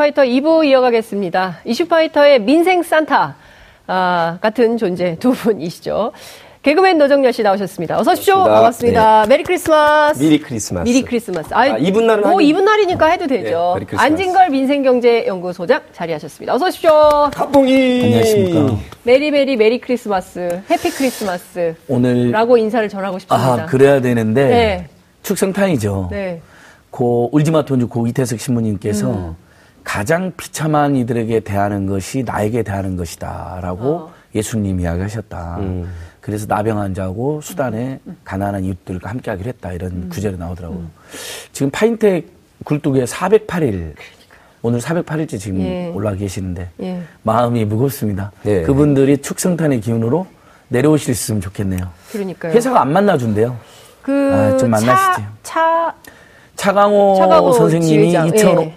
이슈파이터 2부 이어가겠습니다. 이슈파이터의 민생 산타 아, 같은 존재 두 분이시죠. 개그맨 노정렬 씨 나오셨습니다. 어서 오십시오. 반갑습니다. 반갑습니다. 네. Merry 크리스마스. 미리 크리스마스. 미리 크리스마스. 아, 이분 날은 뭐 이분 날이니까 해도 되죠. 네, 안진걸 민생경제연구소장 자리하셨습니다. 어서 오십시오. 갑봉이. 안녕하십니까. Merry Merry Merry 크리스마스. Happy 크리스마스. 오늘 라고 인사를 전하고 싶습니다. 아, 그래야 되는데 네. 축성탄이죠. 네. 고 울지마톤주 고 이태석 신부님께서 음. 가장 비참한 이들에게 대하는 것이 나에게 대하는 것이다라고 어. 예수님 이야기하셨다. 음. 그래서 나병 환자하고 수단에 가난한 이웃들과 함께하기로 했다 이런 음. 구절이 나오더라고요. 음. 지금 파인텍 굴뚝에 408일 오늘 408일째 지금 예. 올라 계시는데 예. 마음이 무겁습니다. 예. 그분들이 축성탄의 기운으로 내려오실 수 있으면 좋겠네요. 그러니까요. 회사가 안 만나준대요. 그 아, 좀 만나시죠. 차, 차 강호, 차강호 선생님이 지회장.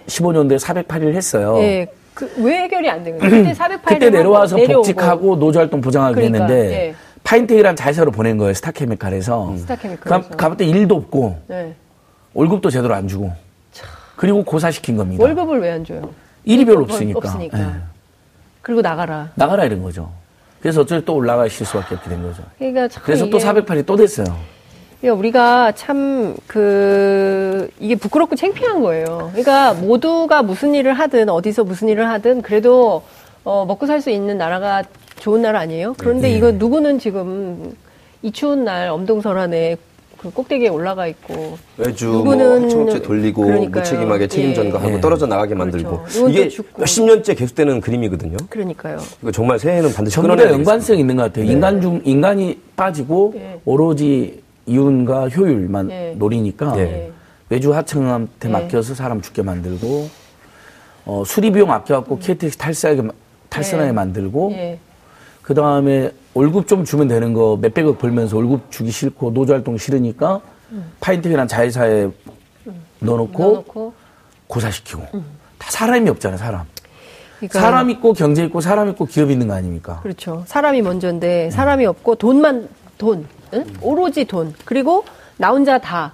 2015년도에 408일 했어요. 예. 그 왜 해결이 안 된 거예요? 그때 408일 그때 내려와서 복직하고 노조활동 보장하기로 그러니까, 했는데 예. 파인텍이란 자회사로 보낸 거예요. 스타케미칼에서. 음. 스타케미칼. 가봤더니 일도 없고 네. 월급도 제대로 안 주고 그리고 고사시킨 겁니다. 월급을 왜 안 줘요? 일이 별로 없으니까. 없으니까. 네. 그리고 나가라. 나가라 이런 거죠. 그래서 어쩔 또 올라가실 수밖에 없게 된 거죠. 그러니까 그래서 또 408이 또 됐어요. 그러니까 우리가 참 그 이게 부끄럽고 창피한 거예요. 그러니까 모두가 무슨 일을 하든 어디서 무슨 일을 하든 그래도 어, 먹고 살 수 있는 나라가 좋은 날 아니에요? 그런데 네. 이거 누구는 지금 이 추운 날 엄동설 안에 그 꼭대기에 올라가 있고 외주 누구는 뭐 돌리고 그러니까요. 무책임하게 책임 예. 전가하고 예. 떨어져 나가게 만들고 그렇죠. 이게 몇십 년째 계속되는 그림이거든요. 그러니까요. 이거 정말 새해는 반드시 전부 다 연관성 있는 것 같아요. 네. 인간 중 인간이 빠지고 예. 오로지 이윤과 효율만 예. 노리니까 예. 외주 하청한테 예. 맡겨서 사람 죽게 만들고 어, 수리 비용 아껴갖고 KTX 탈세하게 탈선하게 만들고 그 다음에 월급 좀 주면 되는 거 몇백억 벌면서 월급 주기 싫고 노조 활동 싫으니까 음. 파인텍이란 자회사에 음. 넣어놓고, 넣어놓고, 고사시키고 음. 다 사람이 없잖아요 사람 그러니까 사람 있고 경제 있고 사람 있고 기업 있는 거 아닙니까 그렇죠 사람이 먼저인데 사람이 없고 돈만 돈 응? 오로지 돈 그리고 나 혼자 다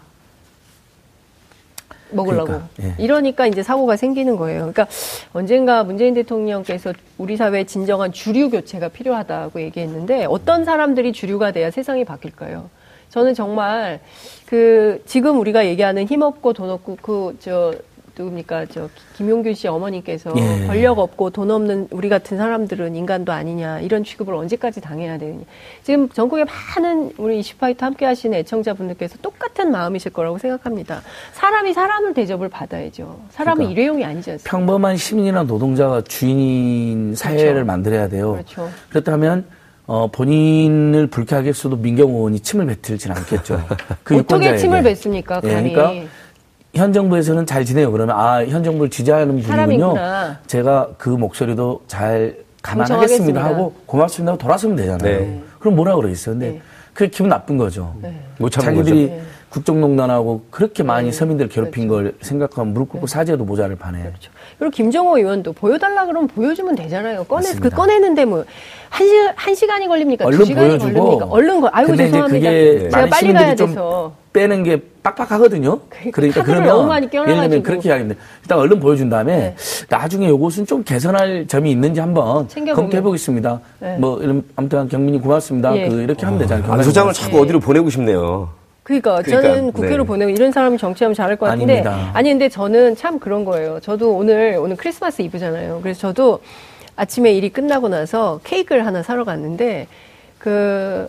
먹으려고. 그러니까, 예. 이러니까 이제 사고가 생기는 거예요. 그러니까 언젠가 문재인 대통령께서 우리 사회에 진정한 주류 교체가 필요하다고 얘기했는데 어떤 사람들이 주류가 돼야 세상이 바뀔까요? 저는 정말 그 지금 우리가 얘기하는 힘없고 돈 없고 그 저 누굽니까 저 김용균 씨 어머니께서 예. 권력 없고 돈 없는 우리 같은 사람들은 인간도 아니냐 이런 취급을 언제까지 당해야 되느냐 지금 전국에 많은 우리 이슈파이터 함께 하시는 애청자분들께서 똑같은 마음이실 거라고 생각합니다 사람이 사람을 대접을 받아야죠 사람은 그러니까 일회용이 아니지 않습니까 평범한 시민이나 노동자가 주인인 사회를 그렇죠. 만들어야 돼요 그렇죠. 그렇다면 어, 본인을 불쾌하게 했어도 민경 의원이 침을 뱉을지는 않겠죠. 그 어떻게 침을 뱉습니까? 네, 그러니까 현 정부에서는 잘 지내요. 그러면 아, 현 정부를 지지하는 분이군요. 제가 그 목소리도 잘 감안하겠습니다 하고 고맙습니다 하고 돌아서면 되잖아요. 네. 그럼 뭐라 그러겠어요. 근데 네. 그게 기분 나쁜 거죠. 네. 자기들이 거죠. 국정농단하고 그렇게 많이 네. 서민들 괴롭힌 그렇죠. 걸 생각하면 무릎 꿇고 네. 사죄도 모자를 파네. 그렇죠. 그리고 김정호 의원도 보여달라 그러면 보여주면 되잖아요. 꺼내 맞습니다. 그 꺼내는데 뭐 한시한 시간이 걸립니까? 얼른 두 시간이 보여주고, 걸립니까? 얼른 거. 아이고 죄송합니다. 제가 빨리 가야 돼서. 빼는 게 빡빡하거든요. 그러니까, 그러니까 그러면 너무 많이 예를 들면 그렇게 이야기합니다. 일단 얼른 보여준 다음에 네. 나중에 이것은 좀 개선할 점이 있는지 한번 검토해 보겠습니다. 네. 뭐 아무튼 경민이 고맙습니다. 예. 그 이렇게 하면 되잖아요. 아, 소장을 자꾸 예. 어디로 보내고 싶네요. 그러니까, 그러니까 저는 국회로 네. 보내고 이런 사람이 정치하면 잘할 것 같은데 아닙니다. 아니 근데 저는 참 그런 거예요. 저도 오늘 오늘 크리스마스 이브잖아요. 그래서 저도 아침에 일이 끝나고 나서 케이크를 하나 사러 갔는데 그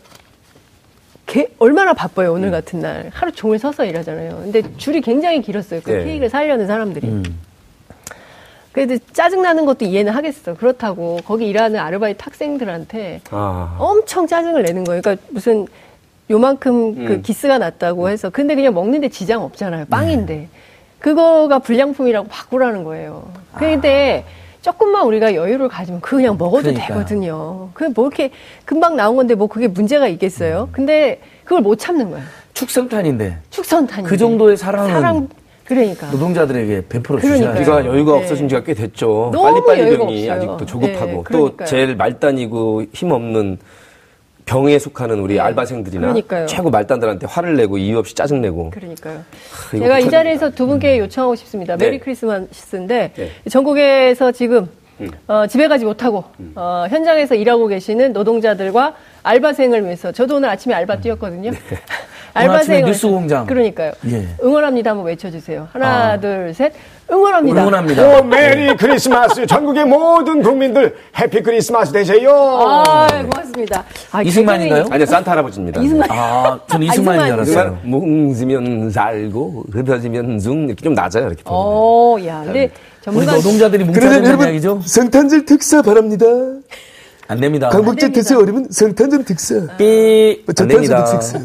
개, 얼마나 바빠요 오늘 음. 같은 날 하루 종일 서서 일하잖아요. 근데 줄이 굉장히 길었어요. 그 네. 케이크를 사려는 사람들이. 음. 그래도 짜증나는 것도 이해는 하겠어. 그렇다고 거기 일하는 아르바이트 학생들한테 아. 엄청 짜증을 내는 거예요. 그러니까 무슨 요만큼 그 음. 그 기스가 났다고 해서 근데 그냥 먹는데 지장 없잖아요. 빵인데. 네. 그거가 불량품이라고 바꾸라는 거예요. 근데 아. 조금만 우리가 여유를 가지면 그냥 먹어도 그러니까요. 되거든요. 그뭐 이렇게 금방 나온 건데 뭐 그게 문제가 있겠어요? 음. 근데 그걸 못 참는 거야. 축성탄인데. 축성탄인데. 그 정도의 사랑은 사랑 그러니까 노동자들에게 베풀어 주셔야 우리가 여유가 네. 없어진 지가 꽤 됐죠. 빨리빨리 병이 아직도 조급하고 네, 또 제일 말단이고 힘없는 병에 속하는 우리 네. 알바생들이나 그러니까요. 최고 말단들한테 화를 내고 이유 없이 짜증 내고. 그러니까요. 하, 제가 이 자리에서 두 분께 음. 요청하고 싶습니다. 네. Merry 크리스마스인데 네. 전국에서 지금 음. 어, 집에 가지 못하고 음. 어, 현장에서 일하고 계시는 노동자들과 알바생을 위해서 저도 오늘 아침에 알바 뛰었거든요. 네. 알바생 뉴스공장 그러니까요. 예. 응원합니다 한번 외쳐주세요. 하나 아. 둘 셋. 응원합니다. 응원합니다. 오, Merry 크리스마스. 전국의 모든 국민들 Happy 크리스마스 되세요. 아, 고맙습니다. 아, 이승만인가요? 아니요, 산타 할아버지입니다. 이승만. 아, 전 이승만인 줄 알았어요. 뭉지면 살고, 흩어지면 중, 이렇게 좀 낮아요, 이렇게. 오, 야, 근데 전문가. 우리 노동자들이 뭉쳐야 얘기죠? 성탄절 특사 바랍니다. 안 됩니다. 강북제 특사 어려면 성탄절 특사. 삐. 안 됩니다. 특사.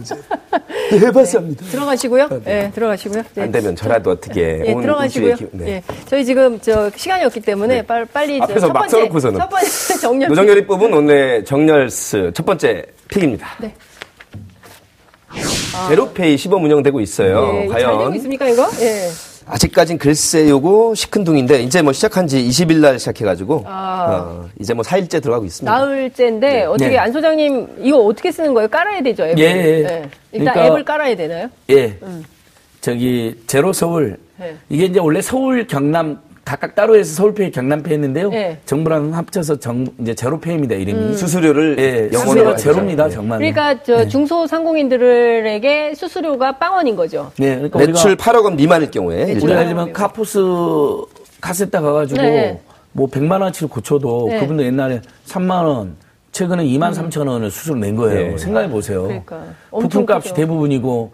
해봤어 합니다. 네. 들어가시고요. 네, 네 들어가시고요. 네. 안 되면 저라도 어떻게. 네, 들어가시고요. 기... 네. 네. 저희 지금 저 시간이 없기 때문에 네. 빨리 앞에서 막 써놓고서는. 첫 번째 정렬. 노정열이 뽑은 오늘 정렬스 첫 번째 픽입니다. 네. 제로페이 시범 운영되고 있어요. 네, 과연 잘 되고 있습니까 이거? 예. 아직까진 글쎄 요거 시큰둥인데 이제 뭐 시작한 지 20일 날 시작해 가지고 아. 어, 이제 뭐 4일째 들어가고 있습니다. 나흘째인데 네. 어떻게 네. 안 소장님 이거 어떻게 쓰는 거예요? 깔아야 되죠 앱을. 예. 네. 일단 그러니까, 앱을 깔아야 되나요? 예. 음. 저기 제로 서울 네. 이게 이제 원래 서울 경남 각각 따로 해서 서울페이 경남페이 했는데요. 네. 정부랑 합쳐서 정 이제 제로페이입니다 이름이. 음. 수수료를 예, 영어로 제로입니다 네. 정말. 그러니까 저 네. 중소상공인들에게 수수료가 빵원인 거죠. 네. 그러니까 매출 8억 원 미만일 경우에 우리가 들면 카포스 카센터 가가지고 네. 뭐 100만 원치를 고쳐도 네. 그분들 옛날에 3만 원. 최근에 2만 3천 원을 수수료 낸 거예요. 네. 생각해 보세요. 그러니까. 부품값이 대부분이고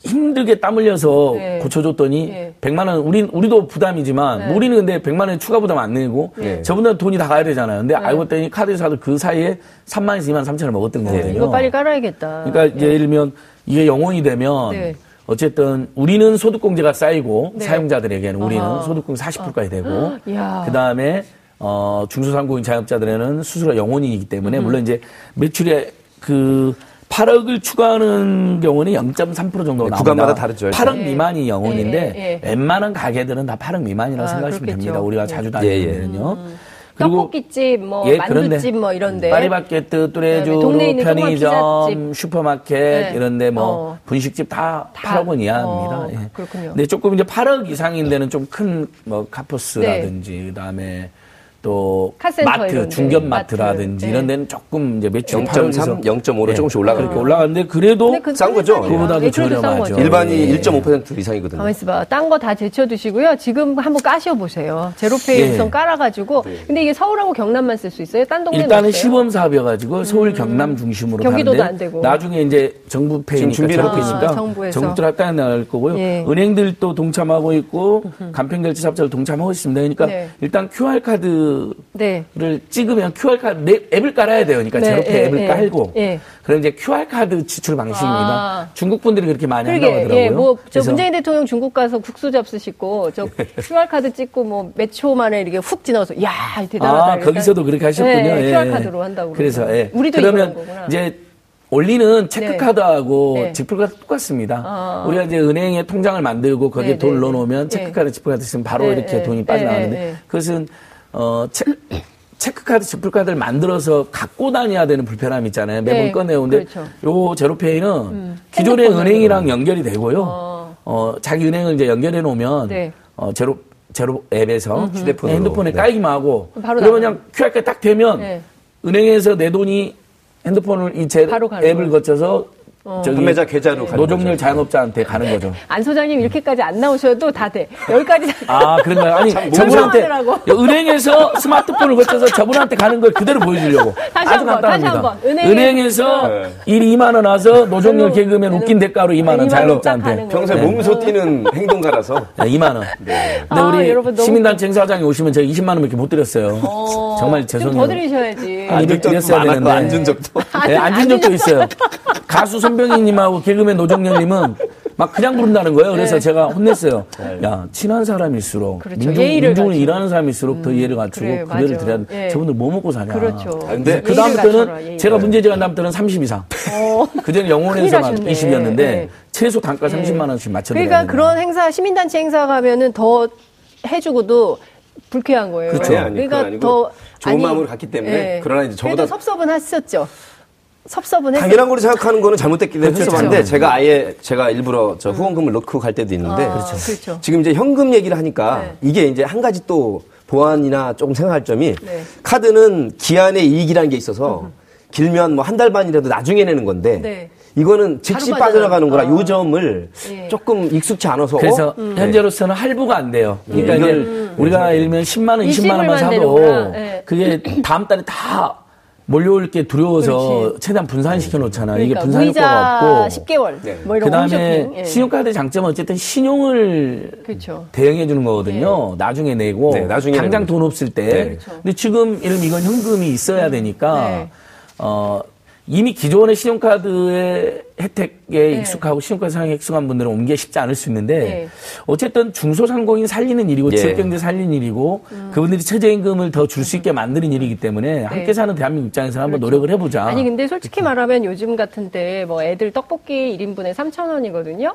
힘들게 땀 흘려서 네. 고쳐줬더니 네. 100만 원 우리 우리도 부담이지만 네. 우리는 근데 100만 원 추가 부담 안 내고 네. 저분들 돈이 다 가야 되잖아요. 근데 네. 알고 봤더니 카드사도 그 사이에 3만에서 2만 3천 원 먹었던 네. 거거든요. 이거 빨리 깔아야겠다. 그러니까 예를 들면 이게 영원이 되면 어쨌든 우리는 소득공제가 쌓이고 사용자들에게는 우리는 아하. 소득공제 40%까지 되고 그 다음에 어, 중소상공인 자영업자들에는 수수료 영원이기 때문에 음. 물론 이제 매출의 그 8억을 추가하는 경우는 0.3% 정도 네, 나옵니다. 구간마다 다르죠. 8억 네. 미만이 영혼인데 네, 네. 웬만한 가게들은 다 8억 미만이라고 아, 생각하시면 그렇겠죠. 됩니다. 우리가 자주 다니는 데는요. 음. 그리고 떡볶이집, 뭐 예, 만두집 뭐 이런데 파리바게뜨, 뚜레쥬, 네, 편의점, 슈퍼마켓 네. 이런데 뭐 어. 분식집 다, 다 8억 원 이하입니다. 어, 예. 그렇군요. 근데 조금 이제 8억 이상인 데는 좀 큰 뭐 카푸스라든지 그다음에 또 마트, 중견 마트라든지 네. 이런 데는 조금 이제 매출 0.3, 0.5로 네. 조금씩 올라가 그렇게 올라가는데 그래도 그 싼 거죠. 그보다도 저렴하죠. 일반이 네. 1.5% 이상이거든요. 가만 있어봐. 딴 거 다 제쳐 두시고요. 지금 한번 까셔 보세요. 제로페이 네. 우선 깔아 가지고. 네. 근데 이게 서울하고 경남만 쓸 수 있어요? 딴 동네 일단은 시범 사업이어 가지고 서울 음. 경남 중심으로 경기도도 안 되고. 나중에 이제 정부 페이니까 제로페이니까 아, 정부들 할때 나올 거고요. 예. 은행들도 동참하고 있고 간편결제 사업자도 동참하고 있습니다. 그러니까 네. 일단 QR 카드 네. 를 찍으면 QR 카드 앱을 깔아야 돼요. 그러니까 네, 제로페이 예, 앱을 예, 깔고 예. 그럼 이제 QR 카드 지출 방식입니다. 아. 중국 분들이 그렇게 많이 그러게, 한다고 하더라고요. 예, 뭐 저 문재인 대통령 중국 가서 국수 잡수시고 저 QR 카드 찍고 뭐 몇 초 만에 이렇게 훅 지나서 야 대단하다. 아, 거기서도 그렇게 하셨군요. 네, QR 예. 카드로 한다고. 그래서 예. 우리도 그러면 이제 원리는 체크카드하고 네. 네. 지불카드 똑같습니다. 아. 우리가 이제 은행에 통장을 만들고 거기에 네, 돈을 네, 네. 넣어놓으면 체크카드, 지불카드 있으면 바로 이렇게 돈이 빠져나가는데 그것은 어, 체, 체크카드, 지불카드를 만들어서 갖고 다녀야 되는 불편함이 있잖아요. 매번 네, 꺼내오는데 그렇죠. 요 제로페이는 음, 기존의 은행이랑 연결이 되고요. 어. 어. 자기 은행을 이제 연결해 놓으면 네. 어, 제로 제로 앱에서 휴대폰 핸드폰에 네. 깔기만 하고 그러면 그냥 QR코드 딱 되면 네. 은행에서 내 돈이 핸드폰을 이 제 앱을 거쳐서 어. 판매자 계좌로 노정렬 자영업자한테 가는 거죠. 안 소장님 이렇게까지 안 나오셔도 다 돼. 여기까지 아 그런가요? 아니 저분한테 은행에서 스마트폰을 거쳐서 저분한테 가는 걸 그대로 보여주려고. 다시 한번 다시 한 번 은행 에서 네. 일이 2만 원 와서 노정렬 개그맨 웃긴 대가로 2만 원 자영업자한테. 평소에 네. 몸소 뛰는 행동가라서. 네, 2만 원. 네. 근데 아, 우리 여러분, 시민단체 행사장에 오시면 제가 20만 원밖에 못 드렸어요. 어, 정말 죄송해요. 더 드리셔야지. 아, 드렸어야 되는데. 안준 적도. 네, 안준 적도 있어요. 가수 손병휘님하고 개그맨 노정렬님은 막 그냥 부른다는 거예요. 그래서 네. 제가 혼냈어요. 네. 야 친한 사람일수록 그렇죠. 민중, 민중을 일하는 사람일수록 음, 더 예를 갖추고 그래, 급여를 드려야 돼. 예. 저분들 뭐 먹고 사냐. 그렇죠. 아, 근데 그 다음부터는 제가 문제 제기한 다음부터는 30 이상. 어. 그전에 영혼에서만 20이었는데 네. 최소 단가 30만 원씩 맞춰드려야 그러니까 그런 행사 시민단체 행사 가면은 더 해주고도 불쾌한 거예요. 그렇죠. 그러니까 더 좋은 아니, 마음으로 갔기 때문에 예. 그러나 이제 저보다 섭섭은 하셨죠. 섭섭은. 당연한 걸로 생각하는 거는 잘못됐기 때문에 그렇죠. 섭섭한데 제가 아예 제가 일부러 저 후원금을 넣고 갈 때도 있는데 아, 그렇죠. 그렇죠. 지금 이제 현금 얘기를 하니까 네. 이게 이제 한 가지 또 보완이나 조금 생각할 점이 네. 카드는 기한의 이익이라는 게 있어서 음. 길면 뭐 한 달 반이라도 나중에 내는 건데 네. 이거는 즉시 빠져나가는 거라 아. 요 점을 예. 조금 익숙치 않아서 그래서 어? 음. 현재로서는 할부가 안 돼요. 그러니까 음. 이제 음. 우리가 예를 들면 10만 원, 20만 원만 사도 네. 그게 다음 달에 다 몰려올 게 두려워서 그렇지. 최대한 분산시켜 놓잖아. 그러니까, 이게 분산 효과가 없고 10개월. 네. 뭐 이런 그다음에 예. 신용카드 장점은 어쨌든 신용을 그렇죠. 대응해 주는 거거든요. 네. 나중에 내고 네, 나중에 당장 돈 없을 때. 네. 그렇죠. 근데 지금 예를 이건 현금이 있어야 되니까 네. 어 이미 기존의 신용카드의 혜택에 네. 익숙하고 신용카드 사용에 익숙한 분들은 옮기기 쉽지 않을 수 있는데 네. 어쨌든 중소상공인 살리는 일이고 예. 지역경제 살리는 일이고 음. 그분들이 최저임금을 더 줄 수 있게 만드는 일이기 때문에 네. 함께 사는 대한민국 입장에서 한번 그렇죠. 노력을 해보자. 아니 근데 솔직히 말하면 요즘 같은 때 뭐 애들 떡볶이 1인분에 3천 원이거든요.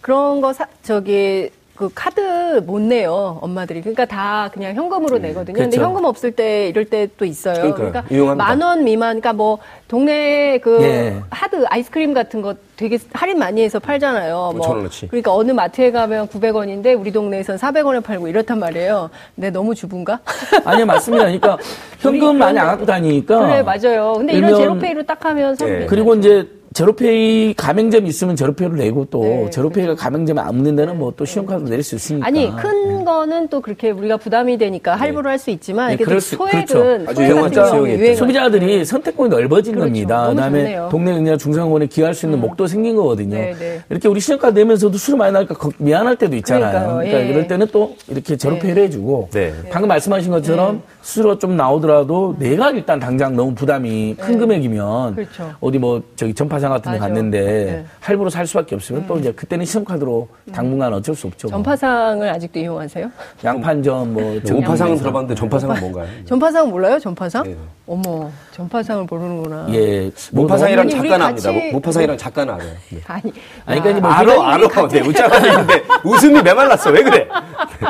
그런 거 사, 저기 그 카드 못 내요 엄마들이 그러니까 다 그냥 현금으로 음, 내거든요. 그렇죠. 근데 현금 없을 때 이럴 때 또 있어요. 그러니까 만 원 미만 그러니까 뭐 동네 그 예. 하드 아이스크림 같은 거 되게 할인 많이 해서 팔잖아요. 뭐 원어치. 그러니까 어느 마트에 가면 900원인데 우리 동네에선 400원에 팔고 이렇단 말이에요. 내 너무 주부인가? 아니요 맞습니다. 그러니까 현금 많이 안 갖고 다니니까 그래 맞아요. 근데 이런 제로페이로 딱 하면 예. 그리고 이제 제로페이 가맹점 있으면 제로페이를 내고 또 네, 제로페이가 그렇죠. 가맹점에 안 묻는 데는 뭐 또 신용카드 낼수 있으니까. 아니 큰 네. 거는 또 그렇게 우리가 부담이 되니까 네. 할부를 할 수 있지만 네, 그래도 수, 소액은 그렇죠. 아주 유용하죠. 소비자들이 선택권이 넓어진 그렇죠. 겁니다. 그다음에 좋네요. 동네 그냥 중상원에 기할 수 있는 음. 목도 생긴 거거든요. 네, 네. 이렇게 우리 신용카드 내면서도 수수 많이 나니까 미안할 때도 있잖아요. 그러니까요. 그러니까 예. 이럴 때는 또 이렇게 제로페이를 해주고 방금 말씀하신 것처럼 수수료 좀 나오더라도 내가 일단 당장 너무 부담이 큰 금액이면 그렇죠. 어디 뭐 저기 전파 상 같은 데 갔는데 네. 할부로 살 수밖에 없으면 음. 또 이제 그때는 신용카드로 당분간 어쩔 수 없죠. 뭐. 전파상을 아직도 이용하세요? 양판점 뭐 전파상은 들어봤는데 전파상은 뭔가요? 전파상 몰라요? 전파상? 네. 어머, 전파상을 모르는구나. 예. 모파상이랑 작가는 압니다. 모파상이랑 작가는 알아요. 네. 아니, 아니 그러니까 뭐 알아, 알아. 네, 웃자마자 데 웃음이 메말랐어. 왜 그래?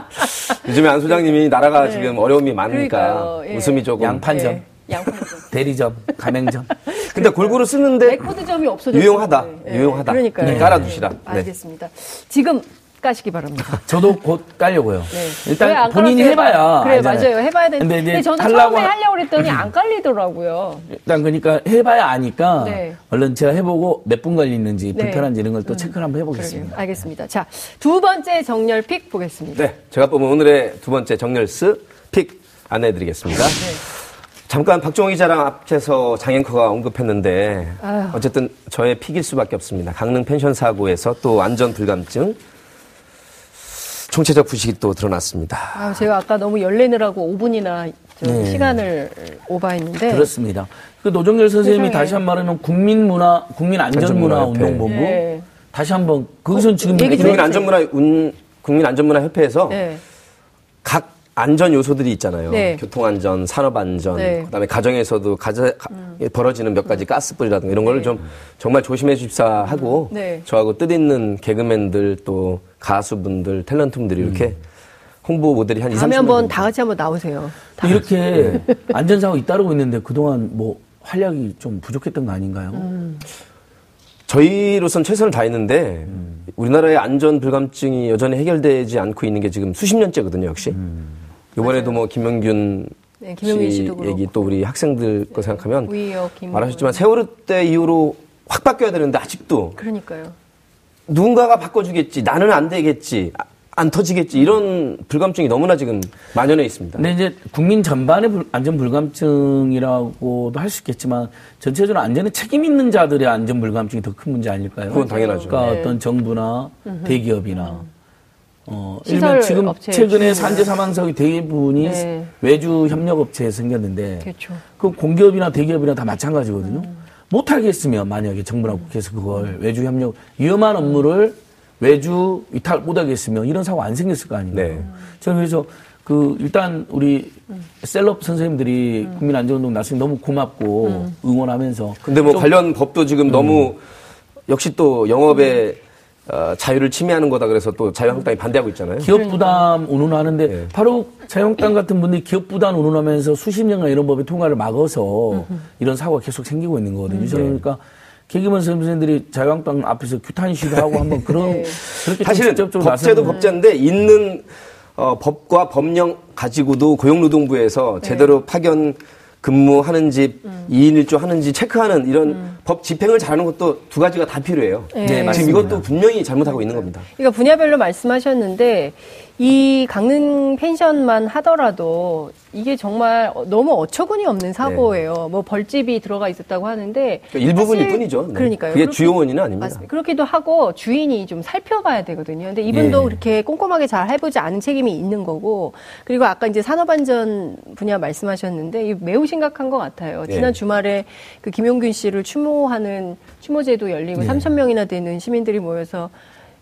요즘에 안 소장님이 나라가 네. 지금 어려움이 많으니까 예. 웃음이 조금 양판점. 예. 양판점. 대리점, 가맹점. 근데 골고루 쓰는데 레코드점이 없어져 유용하다. 네. 유용하다. 그러니까 네. 깔아두시라. 네. 알겠습니다. 지금 까시기 바랍니다. 저도 곧 깔려고요. 네. 일단 본인이 해봐야. 그래 알잖아요. 맞아요. 해봐야 되는데 근데, 저도 하려고 처음에 하 려고 그랬더니 안 깔리더라고요. 일단 그러니까 해봐야 아니까 네. 얼른 제가 해보고 몇 분 걸리는지 네. 불편한지 이런 걸또 음. 체크를 한번 해보겠습니다. 그래요. 알겠습니다. 자 두 번째 정렬 pick 보겠습니다. 네, 제가 뽑은 오늘의 두 번째 정렬's pick 안내해드리겠습니다. 네. 잠깐 박종호 기자랑 앞에서 장앵커가 언급했는데 아유. 어쨌든 저의 pick일 수밖에 없습니다. 강릉 펜션 사고에서 또 안전 불감증 총체적 부식이 또 드러났습니다. 아, 제가 아까 너무 열내느라고 5분이나 네. 시간을 오바했는데 그렇습니다. 그 노정열 선생님이 세상에. 다시 한 말하면 국민문화 국민안전문화운동본부 네. 다시 한번 어, 지금 국민안전문화 국민안전문화협회에서 네. 각 안전 요소들이 있잖아요. 네. 교통 안전, 산업 안전, 네. 그다음에 가정에서도 가자, 음. 벌어지는 몇 가지 가스불이라든가 이런 거를 네. 좀 정말 조심해 주십사 하고 음. 네. 저하고 뜻 있는 개그맨들 또 가수분들, 탤런트분들이 음. 이렇게 홍보 모델이 한 2, 30명 한번 다 같이 한번 나오세요. 이렇게 안전 사고 잇따르고 있는데 그동안 뭐 활약이 좀 부족했던 거 아닌가요? 음. 저희로선 최선을 다했는데 음. 우리나라의 안전 불감증이 여전히 해결되지 않고 있는 게 지금 수십 년째거든요, 역시. 음. 이번에도 뭐 김명균 네, 김영균 씨 얘기 또 우리 학생들 거 생각하면 우이요, 말하셨지만 세월호 때 이후로 확 바뀌어야 되는데 아직도 그러니까요. 누군가가 바꿔주겠지 나는 안 되겠지 안 터지겠지 이런 불감증이 너무나 지금 만연해 있습니다. 근데 이제 국민 전반의 안전 불감증이라고도 할 수 있겠지만 전체적으로 안전에 책임 있는 자들의 안전 불감증이 더 큰 문제 아닐까요? 그건 당연하죠. 그러니까 네. 어떤 정부나 대기업이나 어, 일면 지금 최근에 산재 사망 사고 대부분이 네. 외주 협력 업체에 생겼는데 그렇죠. 그 공기업이나 대기업이나 다 마찬가지거든요. 음. 못 하겠으면 만약에 정부나 국회에서 그걸 외주 협력 위험한 업무를 외주 위탁 못 하겠으면 이런 사고 안 생겼을 거 아니에요. 네. 저는 그래서 그 일단 우리 셀럽 선생님들이 음. 국민안전운동 나서니 너무 고맙고 음. 응원하면서 근데 뭐 관련 법도 지금 음. 너무 역시 또 영업에 어, 자유를 침해하는 거다 그래서 또 자유한국당이 반대하고 있잖아요. 기업 부담 운운하는데 네. 바로 자유한국당 같은 분들이 기업 부담 운운하면서 수십 년간 이런 법의 통과를 막아서 이런 사고가 계속 생기고 있는 거거든요. 저는 네. 그러니까 개그맨 선생님들이 자유한국당 앞에서 규탄 시도 하고 한번 그런 네. 그렇게 사실은 법제도 법제인데 있는 어, 법과 법령 가지고도 고용노동부에서 네. 제대로 파견 근무하는 집, 음. 2인 1조 하는지 체크하는 이런 음. 법 집행을 잘하는 것도 두 가지가 다 필요해요. 네, 지금 맞습니다. 이것도 분명히 잘못하고 있는 겁니다. 그러니까 분야별로 말씀하셨는데 이 강릉 펜션만 하더라도 이게 정말 너무 어처구니 없는 사고예요. 네. 뭐 벌집이 들어가 있었다고 하는데 그러니까 일부분일 뿐이죠. 네. 그러니까요. 그게 주요 원인은 아닙니다. 맞습니다. 그렇기도 하고 주인이 좀 살펴봐야 되거든요. 근데 이분도 네. 그렇게 꼼꼼하게 잘 해보지 않은 책임이 있는 거고 그리고 아까 이제 산업안전 분야 말씀하셨는데 매우 심각한 것 같아요. 네. 지난 주말에 그 김용균 씨를 추모하는 추모제도 열리고 네. 3천 명이나 되는 시민들이 모여서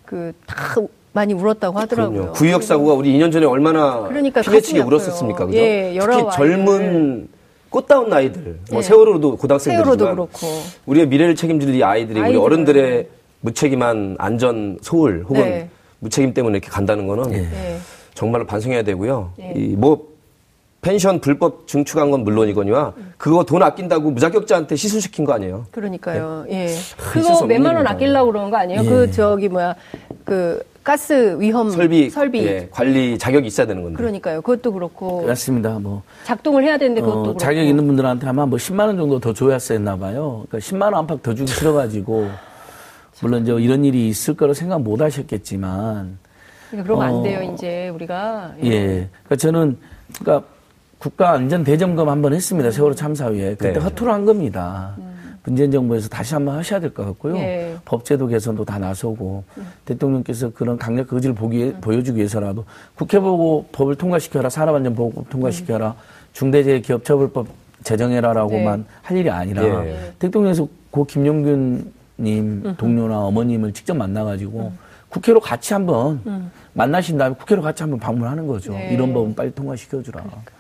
그다 많이 울었다고 하더라고요. 그럼요. 구역 사고가 우리 2년 전에 얼마나 그러니까 피해치게 울었었습니까? 그죠? 예, 특히 젊은 꽃다운 아이들, 뭐 예. 세월호도 고등학생들이지만 세월호도 그렇고. 우리의 미래를 책임질 이 아이들이 아이들. 우리 어른들의 무책임한 안전 소홀 혹은 네. 무책임 때문에 이렇게 간다는 거는 예. 정말로 반성해야 되고요. 예. 이뭐 펜션 불법 증축한 건 물론이거니와 그거 돈 아낀다고 무자격자한테 시술시킨 거 아니에요? 그러니까요. 네. 예. 그거 몇만 원 아끼려고 그런 거 아니에요? 예. 그 저기 뭐야 그 가스 위험 설비, 설비. 예, 관리 자격이 있어야 되는 건데. 그러니까요. 그것도 그렇고. 그렇습니다. 뭐 작동을 해야 되는데 그것도 어, 그렇고. 자격 있는 분들한테 아마 뭐 10만 원 정도 더 줘야 했나 봐요. 그러니까 10만 원 안팎 더 주기 싫어 가지고 물론 이제 이런 일이 있을 거로 생각 못 하셨겠지만. 그러니까 그러면 어, 안 돼요. 이제 우리가. 예. 예. 그러니까 저는 그러니까 국가 안전 대점검 한번 했습니다. 세월호 참사 후에 그때 네. 허투루 한 겁니다. 음. 문재인 정부에서 다시 한번 하셔야 될 것 같고요. 예. 법제도 개선도 다 나서고 음. 대통령께서 그런 강력 의지를 보기, 음. 보여주기 위해서라도 국회 보고 법을 통과시켜라, 산업안전보호법 통과시켜라, 음. 중대재해기업처벌법 제정해라라고만 네. 할 일이 아니라 예. 대통령께서 고 김용균님 음. 동료나 어머님을 직접 만나가지고 음. 국회로 같이 한번 음. 만나신 다음에 국회로 같이 한번 방문하는 거죠. 네. 이런 법은 빨리 통과시켜주라. 그러니까.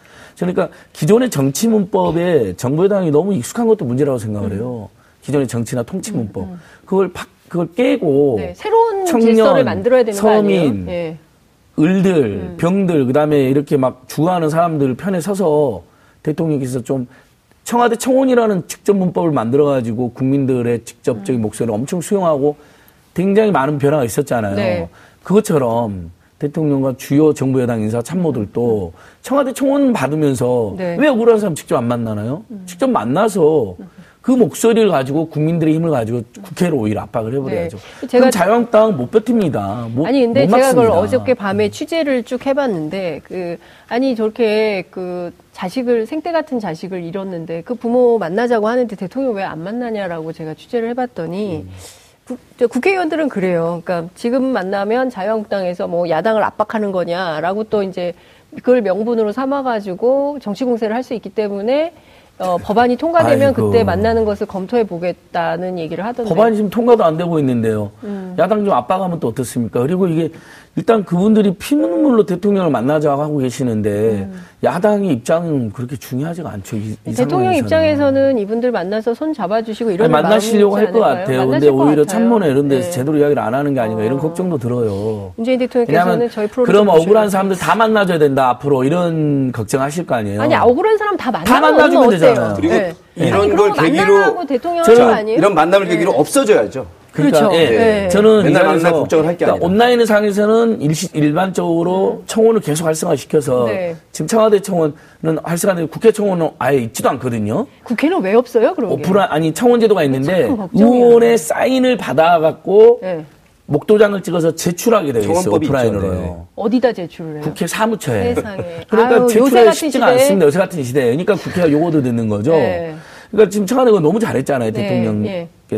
그러니까 기존의 정치 문법에 정부 여당이 너무 익숙한 것도 문제라고 생각을 해요. 기존의 정치나 통치 문법. 음, 음. 그걸 팍 그걸 깨고 네, 새로운 청년, 질서를 만들어야 되는 서민, 네. 을들, 음. 병들 그다음에 이렇게 막 주하는 사람들 편에 서서 대통령께서 좀 청와대 청원이라는 직접 문법을 만들어 가지고 국민들의 직접적인 음. 목소리를 엄청 수용하고 굉장히 많은 변화가 있었잖아요. 네. 그것처럼 대통령과 주요 정부 여당 인사 참모들도 청와대 청원 받으면서 네. 왜 억울한 사람 직접 안 만나나요? 음. 직접 만나서 그 목소리를 가지고 국민들의 힘을 가지고 국회로 오히려 압박을 해버려야죠. 네. 제가 자유한국당 못 버팁니다. 못, 아니 근데 제가 그걸 어저께 밤에 취재를 쭉 해봤는데 그 아니 저렇게 그 자식을 생때 같은 자식을 잃었는데 그 부모 만나자고 하는데 대통령 왜 안 만나냐라고 제가 취재를 해봤더니. 음. 국 회의원들은 그래요. 그러니까 지금 만나면 자유한국당에서 뭐 야당을 압박하는 거냐라고 또 이제 그걸 명분으로 삼아가지고 정치 공세를 할 수 있기 때문에 어, 법안이 통과되면 아이고. 그때 만나는 것을 검토해 보겠다는 얘기를 하던데. 법안이 지금 통과도 안 되고 있는데요. 음. 야당 좀 압박하면 또 어떻습니까? 그리고 이게 일단 그분들이 피눈물로 대통령을 만나자고 하고 계시는데 음. 야당의 입장은 그렇게 중요하지가 않죠. 이, 이 대통령 입장에서는 이분들 만나서 손 잡아주시고 이런 만나시려고 할 것 같아요. 근데 오히려 참모나 이런 데서 네. 제대로 이야기를 안 하는 게 아닌가 어. 이런 걱정도 들어요. 문재인 대통령께서는 저희 프로 그럼 억울한 사람들 다 만나줘야 된다 앞으로 이런 걱정하실 거 아니에요. 아니 억울한 사람 다 만나 다 만나주면 되잖아요. 그리고 네. 이런 아니, 걸 계기로 대통령 이런 만남을 네. 계기로 없어져야죠. 그러니까 그렇죠. 예, 네. 저는 맨날 만날 걱정을 할게 그러니까 온라인 상에서는 일, 반적으로 음. 청원을 계속 활성화시켜서 네. 지금 청와대 청원은 활성화되고 국회 청원은 아예 있지도 않거든요. 국회는 왜 없어요? 그럼 오프라 아니 청원 제도가 있는데 의원의 사인을 받아갖고 네. 목도장을 찍어서 제출하게 되어 있어요. 오프라인으로요. 네. 어디다 제출을 해요? 국회 사무처에. 세상에. 그러니까 아유, 제출하기 쉽지가 시대? 않습니다. 요새 같은 시대에. 그러니까 국회가 요거도 듣는 거죠. 네. 그러니까 지금 청와대가 너무 잘했잖아요. 네, 대통령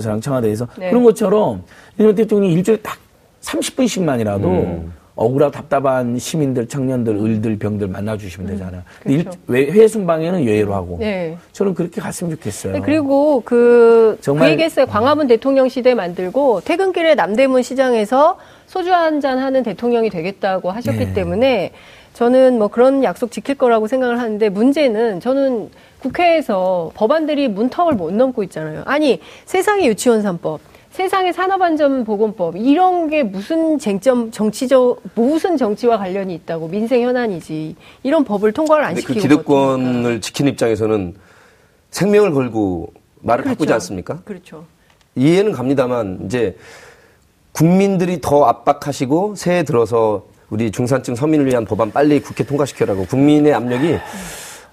네. 청와대에서. 네. 그런 것처럼 왜냐면 대통령이 일주일에 딱 30분씩만이라도 음. 억울하고 답답한 시민들, 청년들, 을들, 병들 만나주시면 음, 되잖아요. 음, 그렇죠. 일, 회회 순방에는 예외로 하고. 네. 저는 그렇게 갔으면 좋겠어요. 네, 그리고 그, 정말, 그 얘기했어요. 광화문 대통령 시대 만들고 퇴근길에 남대문 시장에서 소주 한 잔 하는 대통령이 되겠다고 하셨기 네. 때문에 저는 뭐 그런 약속 지킬 거라고 생각을 하는데 문제는 저는 국회에서 법안들이 문턱을 못 넘고 있잖아요. 아니 세상의 유치원 3법, 세상의 산업안전보건법 이런 게 무슨 쟁점 정치적 무슨 정치와 관련이 있다고 민생 현안이지 이런 법을 통과를 안그 시키고 그 기득권을 지키는 입장에서는 생명을 걸고 말을 그렇죠. 바꾸지 않습니까? 그렇죠. 이해는 갑니다만 이제 국민들이 더 압박하시고 새해 들어서 우리 중산층 서민을 위한 법안 빨리 국회 통과시켜라고 국민의 압력이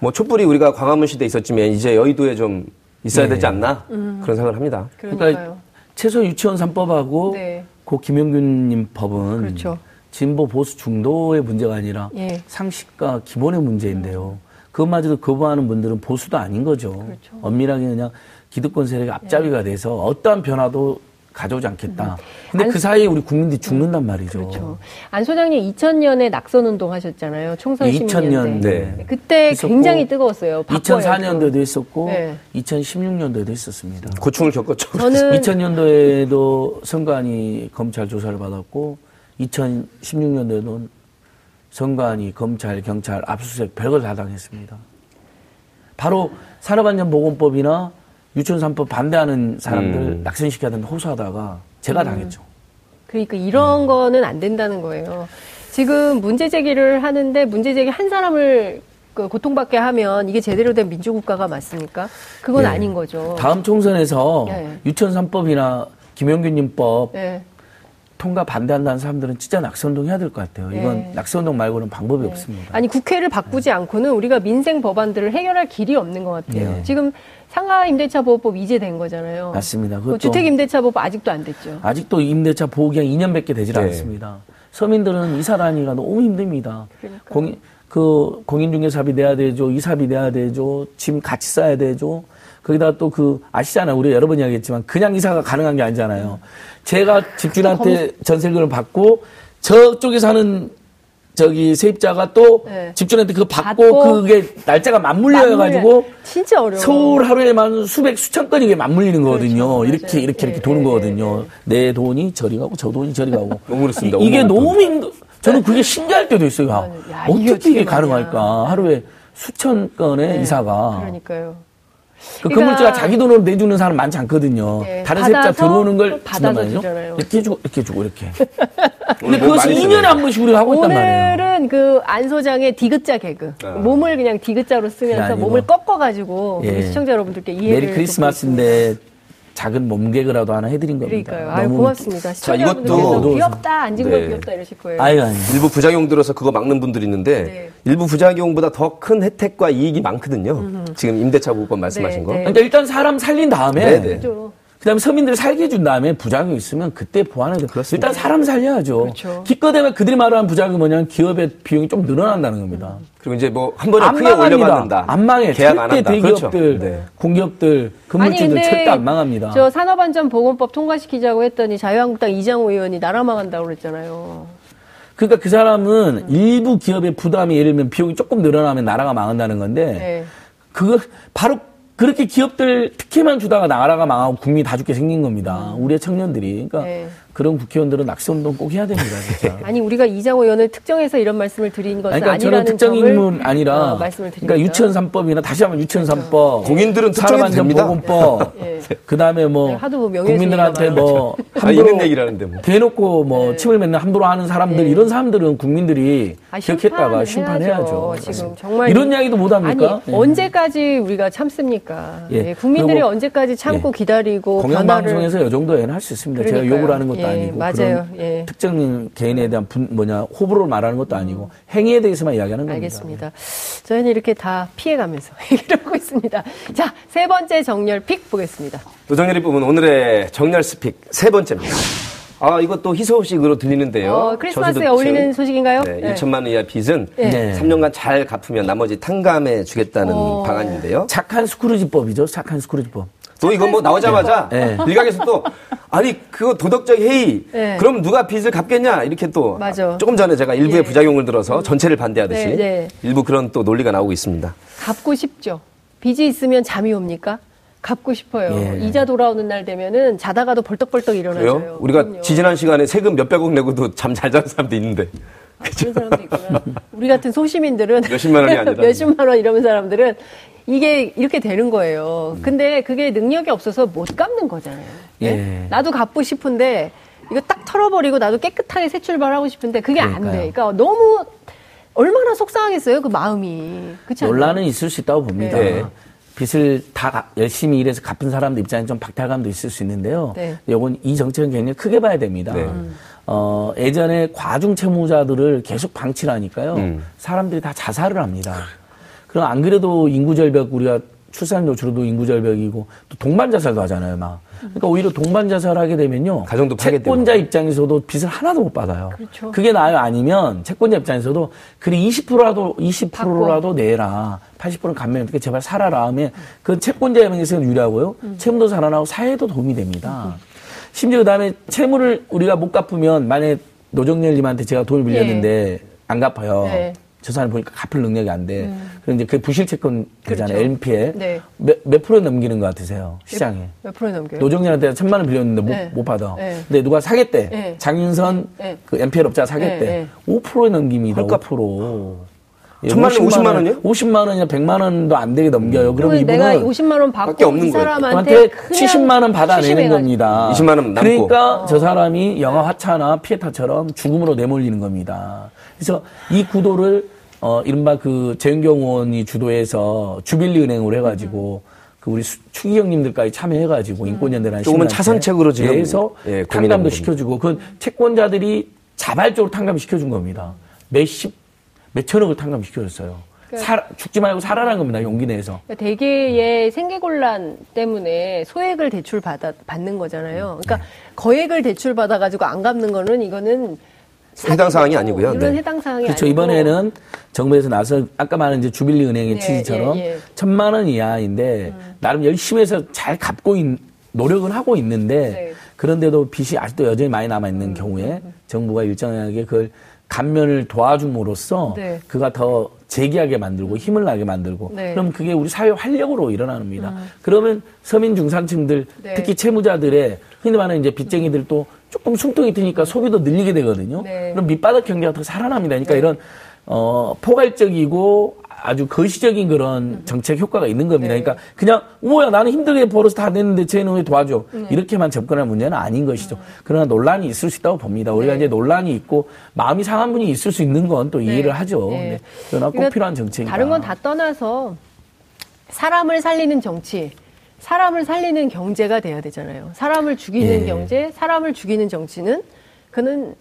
뭐 촛불이 우리가 광화문 시대에 있었지만 이제 여의도에 좀 있어야 네. 되지 않나 음. 그런 생각을 합니다. 그러니까요. 그러니까 최소 유치원 3법하고 네. 고 김영균님 법은 그렇죠. 진보 보수 중도의 문제가 아니라 예. 상식과 기본의 문제인데요. 그것마저도 거부하는 분들은 보수도 아닌 거죠. 그렇죠. 엄밀하게 그냥 기득권 세력의 앞잡이가 예. 돼서 어떠한 변화도 가져오지 않겠다. 음. 근데 안, 그 사이에 우리 국민들이 죽는단 말이죠. 그렇죠. 안 소장님 2000년에 낙선 운동 하셨잖아요. 총선 2000년 네. 그때 했었고, 굉장히 뜨거웠어요. 2004년도에도 했었고 네. 2016년도에도 했었습니다. 고충을 겪었죠. 저는 2000년도에도 선관위 검찰 조사를 받았고 2016년도에는 선관위 검찰 경찰 압수수색 별걸 다 당했습니다. 바로 산업안전보건법이나 유치원 3법 반대하는 사람들 음. 낙선시켜야 된다 호소하다가 제가 음. 당했죠. 그러니까 이런 음. 거는 안 된다는 거예요. 지금 문제 제기를 하는데 문제 제기 한 사람을 그 고통받게 하면 이게 제대로 된 민주국가가 맞습니까? 그건 네. 아닌 거죠. 다음 총선에서 네. 유치원 3법이나 김영균님법 네. 통과 반대한다는 사람들은 진짜 낙선운동 해야 될 것 같아요. 이건 네. 낙선운동 말고는 방법이 네. 없습니다. 아니 국회를 바꾸지 않고는 우리가 민생 법안들을 해결할 길이 없는 것 같아요. 네. 지금 상가 임대차 보호법 이제 된 거잖아요. 맞습니다. 주택 임대차 보호법 아직도 안 됐죠. 아직도 임대차 보호 기간 2년밖에 되질 네. 않습니다. 서민들은 이사 다니기가 너무 힘듭니다. 공, 그 공인중개사비 내야 되죠, 이사비 내야 되죠, 짐 같이 싸야 되죠. 거기다 또 그 아시잖아요. 우리 여러 번 이야기했지만 그냥 이사가 가능한 게 아니잖아요. 제가 집주인한테 전세금을 받고 저쪽에 사는 저기 세입자가 또 네. 집주인한테 그거 받고, 받고, 그게 날짜가 맞물려 가지고 진짜 어려워. 서울 하루에만 수백 수천 건이 게 맞물리는 거거든요. 그렇죠. 이렇게 이렇게 이렇게 네. 도는 네. 거거든요. 내 돈이 저리 가고 저 돈이 저리 가고. 너무 그렇습니다. 이게 너무 힘들. 저는 그게 신기할 때도 있어요. 야, 어떻게 이게 가능할까? 하루에 수천 건의 네. 이사가. 그러니까요. 그 그러니까, 건물주가 자기 돈으로 내주는 사람 많지 않거든요. 네, 다른 세입자 들어오는 걸 받아서 주잖아요. 이렇게 주고 이렇게 주고 이렇게. 근데 뭐 그것을 2년에 한 번씩 우리가 하고 있단 말이에요. 오늘은 그 안 소장의 디귿자 개그. 아. 몸을 그냥 디귿자로 쓰면서 몸을 꺾어가지고 예. 시청자 여러분들께 이해를 메리 크리스마스인데 작은 몸개그라도 하나 해드린 겁니다. 그러니까요. 아유, 고맙습니다. 자, 이것도 귀엽다, 앉은 네. 거 귀엽다 이러실 거예요. 아유, 아유. 일부 부작용 들어서 그거 막는 분들이 있는데 네. 일부 부작용보다 더 큰 혜택과 이익이 많거든요. 음흠. 지금 임대차 보호법 말씀하신 네, 거. 네. 그러니까 일단 사람 살린 다음에 네, 네. 그다음에 서민들 살게 해준 다음에 부작용이 있으면 그때 보완해야 돼. 그렇습니다. 일단 사람 살려야죠. 그렇죠. 기껏해 봐야 그들이 말하는 부작용이 뭐냐면 기업의 비용이 좀 늘어난다는 겁니다. 음. 그리고 이제 뭐 한 번에 크게 올려받는다. 안 망해. 계약 절대 안 한다. 대기업들, 그렇죠. 네. 공기업들, 건물주들 절대 안 망합니다. 저 산업안전보건법 통과시키자고 했더니 자유한국당 이장호 의원이 나라 망한다고 그랬잖아요. 그러니까 그 사람은 음. 일부 기업의 부담이 예를 들면 비용이 조금 늘어나면 나라가 망한다는 건데 네. 그거 바로 그렇게 기업들 특혜만 주다가 나라가 망하고 국민이 다 죽게 생긴 겁니다. 음. 우리의 청년들이. 그러니까 네. 그런 국회의원들은 낙선운동 꼭 해야 됩니다, 진짜. 아니, 우리가 이장호 의원을 특정해서 이런 말씀을 드린 것은 그러니까 아니라는 특정 인물 아니라 어, 말씀을 드립니다. 그러니까 유치원 3법이나 다시 한번 유치원 3법, 그렇죠. 공인들은 사람안전보건법, 네. 그다음에 뭐, 네, 뭐 국민들한테 뭐 함부로 아, 얘기라는데 뭐. 대놓고 뭐 네. 침을 맺는 함부로 하는 사람들 네. 이런 사람들은 국민들이 아, 기억했다가 심판해야죠. 지금 정말 이런 이야기도 못 합니까? 아니, 예. 언제까지 우리가 참습니까? 예. 예. 국민들이 언제까지 참고 예. 기다리고 공영방송에서 이 정도에는 할 수 있습니다. 그러니까요. 제가 욕을 하는 것도 아니고 맞아요. 예. 특정 개인에 대한 분, 뭐냐 호불호를 말하는 것도 아니고 행위에 대해서만 이야기하는 겁니다. 알겠습니다. 저희는 이렇게 다 피해가면서 얘기를 하고 있습니다. 자, 세 번째 정렬 pick 보겠습니다. 노정렬이 뽑은 오늘의 정렬's pick 세 번째입니다. 아, 이것도 희소식으로 들리는데요. 어, 크리스마스에 어울리는 소식인가요? 네, 네. 1천만 원 이하 빚은 네. 3년간 잘 갚으면 나머지 탕감해 주겠다는 어... 방안인데요. 착한 스크루지법이죠. 착한 스크루지법. 또 이거 뭐 나오자마자 네. 일각에서 또 아니 그거 도덕적 해이 네. 그럼 누가 빚을 갚겠냐 이렇게 또 맞아. 조금 전에 제가 일부의 네. 부작용을 들어서 전체를 반대하듯이 네, 네. 일부 그런 또 논리가 나오고 있습니다. 갚고 싶죠. 빚이 있으면 잠이 옵니까? 갚고 싶어요. 예. 이자 돌아오는 날 되면은 자다가도 벌떡벌떡 일어나요. 그래요? 우리가 그럼요. 지지난 시간에 세금 몇백억 내고도 잠 잘 자는 사람도 있는데. 아, 그런 사람도 있구나. 우리 같은 소시민들은 몇십만 원이 아니라 몇십만 원 이러는 사람들은 이게 이렇게 되는 거예요. 근데 그게 능력이 없어서 못 갚는 거잖아요. 네? 예. 나도 갚고 싶은데 이거 딱 털어버리고 나도 깨끗하게 새 출발하고 싶은데 그게 그러니까요. 안 돼. 그러니까 너무 얼마나 속상하겠어요, 그 마음이. 그렇지 논란은 있을 수 있다고 봅니다. 네. 빚을 다 열심히 일해서 갚은 사람들 입장에 좀 박탈감도 있을 수 있는데요. 네. 이건 이 정책은 굉장히 크게 봐야 됩니다. 네. 어, 예전에 과중 채무자들을 계속 방치를 하니까요. 음. 사람들이 다 자살을 합니다. 그럼 안 그래도 인구 절벽 우리가 출산율 줄어도 인구 절벽이고 또 동반 자살도 하잖아요, 막. 그러니까 오히려 동반 자살하게 되면요. 가정도 채권자 입장에서도 빚을 하나도 못 받아요. 그렇죠. 그게 나아요. 아니면 채권자 입장에서도 그래 20%라도 20%라도 내라. 80%는 감면 어떻게 제발 살아라 하면 그 채권자 입장에서는 유리하고요. 음. 채무도 살아나고 사회도 도움이 됩니다. 음. 심지어 그다음에 채무를 우리가 못 갚으면 만약에 노정렬님한테 제가 돈을 빌렸는데 예. 안 갚아요. 네. 저 사람 보니까 갚을 능력이 안 돼. 음. 그럼 이제 그 부실 채권 되잖아요. 그렇죠. NPL. 네. 몇, 몇 프로 넘기는 것 같으세요? 시장에. 몇, 몇 프로 넘겨요? 노정렬한테 천만 원 빌렸는데 네. 못, 못 받아. 네. 근데 누가 사겠대. 네. 장윤선 네. 그 NPL 업자 사겠대. 네. 5%에 넘깁니다. 5%. 예, 천만 원, 50만 원이요? 50만 원이나 100만 원도 안 되게 넘겨요. 음. 그럼 이분은 내가 50만 원 받고 없는 이 사람한테 70만 원 받아내는 겁니다. 20만 원 남고. 그러니까 어. 저 사람이 영화 화차나 피에타처럼 죽음으로 내몰리는 겁니다. 그래서 이 구도를 어, 이른바 그 제윤경 의원이 주도해서 주빌리 은행으로 해가지고 그 우리 추기 형님들까지 참여해가지고 인권연대라는 조금은 차선책으로 지금 해서 예, 탕감도 시켜주고 그 채권자들이 자발적으로 탕감 시켜준 겁니다. 몇십 몇천억을 탕감시켜줬어요. 그러니까 살, 죽지 말고 살아라는 겁니다. 용기 내에서. 그러니까 대개의 생계곤란 때문에 소액을 대출 받아, 받는 거잖아요. 그러니까 네. 거액을 대출 받아가지고 안 갚는 거는 이거는 해당 사항이 아니고요. 이건 네. 해당 사항이 그렇죠. 아니고. 이번에는 정부에서 나서 아까 말한 이제 주빌리 은행의 네, 취지처럼 예, 예. 천만 원 이하인데 음. 나름 열심히 해서 잘 갚고 있, 노력은 하고 있는데 네. 그런데도 빚이 아직도 여전히 많이 남아 있는 음. 경우에. 정부가 일정하게 그걸 감면을 도와줌으로써 네. 그가 더 재기하게 만들고 힘을 나게 만들고 네. 그럼 그게 우리 사회 활력으로 일어납니다. 음. 그러면 서민 중산층들 네. 특히 채무자들의 흔히 말하는 이제 빚쟁이들도 조금 숨통이 트니까 소비도 늘리게 되거든요. 네. 그럼 밑바닥 경제가 더 살아납니다. 그러니까 네. 이런 어 포괄적이고 아주 거시적인 그런 정책 효과가 있는 겁니다. 네. 그러니까 그냥 뭐야 나는 힘들게 벌어서 다 냈는데 쟤는 왜 도와줘 네. 이렇게만 접근할 문제는 아닌 것이죠. 음. 그러나 논란이 있을 수 있다고 봅니다. 우리가 네. 이제 논란이 있고 마음이 상한 분이 있을 수 있는 건 또 이해를 하죠. 네. 그러나 꼭 필요한 정책이다. 다른 건 다 떠나서 사람을 살리는 정치, 사람을 살리는 경제가 돼야 되잖아요. 사람을 죽이는 예. 경제, 사람을 죽이는 정치는 그는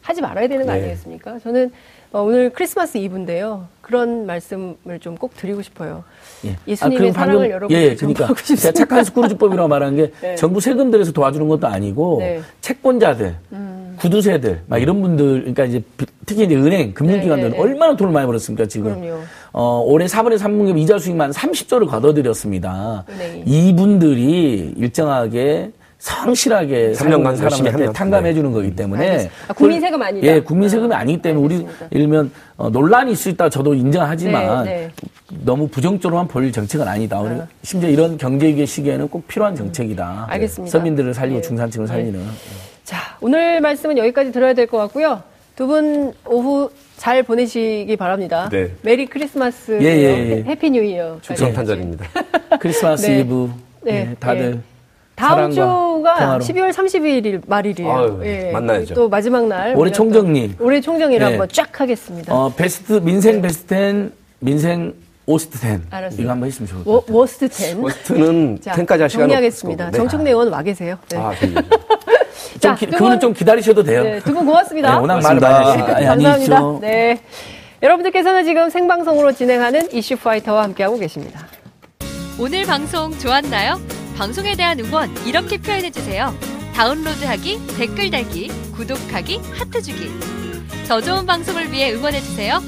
하지 말아야 되는 거 네. 아니겠습니까? 저는 어, 오늘 크리스마스 이브인데요. 그런 말씀을 좀 꼭 드리고 싶어요. 예. 예수님의 아, 사랑을 여러분 예, 그러니까 제가 착한 스크루즈법이라고 말한 게 네. 정부 세금 들여서 도와주는 것도 아니고 네. 채권자들, 음. 구두세들, 막 이런 분들, 그러니까 이제 특히 이제 은행, 금융기관들은 네, 네, 네. 얼마나 돈을 많이 벌었습니까 지금? 그럼요. 어, 올해 4분의 3분기 이자 수익만 30조를 걷어들였습니다. 이분들이 일정하게 성실하게 3년간 사람한테 탕감해 주는 거기 때문에 아, 국민 세금 아니다. 예, 국민 세금이 아니기 때문에 알겠습니다. 우리 일면 어, 논란이 있을 수 있다 저도 인정하지만 네, 네. 너무 부정적으로만 볼 정책은 아니다. 우리 아. 심지어 이런 경제 위기 시기에는 꼭 필요한 정책이다. 음, 알겠습니다. 서민들을 살리고 네. 중산층을 살리는. 네. 자, 오늘 말씀은 여기까지 들어야 될 것 같고요. 두 분 오후 잘 보내시기 바랍니다. 네. Merry Christmas. 예, 예, 예. Happy New Year. 축성탄절입니다. 크리스마스 네. 이브. 네. 다들 다음 주가 평화로. 12월 31일 말일이에요. 아유, 예. 만나야죠. 또 마지막 날 올해 총정리. 올해 총정리를 네. 한번 쫙 하겠습니다. 어, 베스트 민생 베스트 10, 민생 worst 10. 알았어요. 이거 한번 했으면 좋을 것 같아요. worst 10. worst는 10까지 할 시간 정리하겠습니다. 네. 정청래 의원 와 계세요. 네. 아, 그 자, 기, 그분은 좀 기다리셔도 돼요. 네, 두 분 고맙습니다. 네, 워낙 말을 많이 하시니까. 감사합니다. 네. 여러분들께서는 지금 생방송으로 진행하는 이슈 파이터와 함께하고 계십니다. 오늘 방송 좋았나요? 방송에 대한 응원 이렇게 표현해 주세요. 다운로드하기, 댓글 달기, 구독하기, 하트 주기. 더 좋은 방송을 위해 응원해 주세요.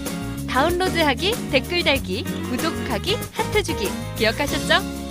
다운로드하기, 댓글 달기, 구독하기, 하트 주기. 기억하셨죠?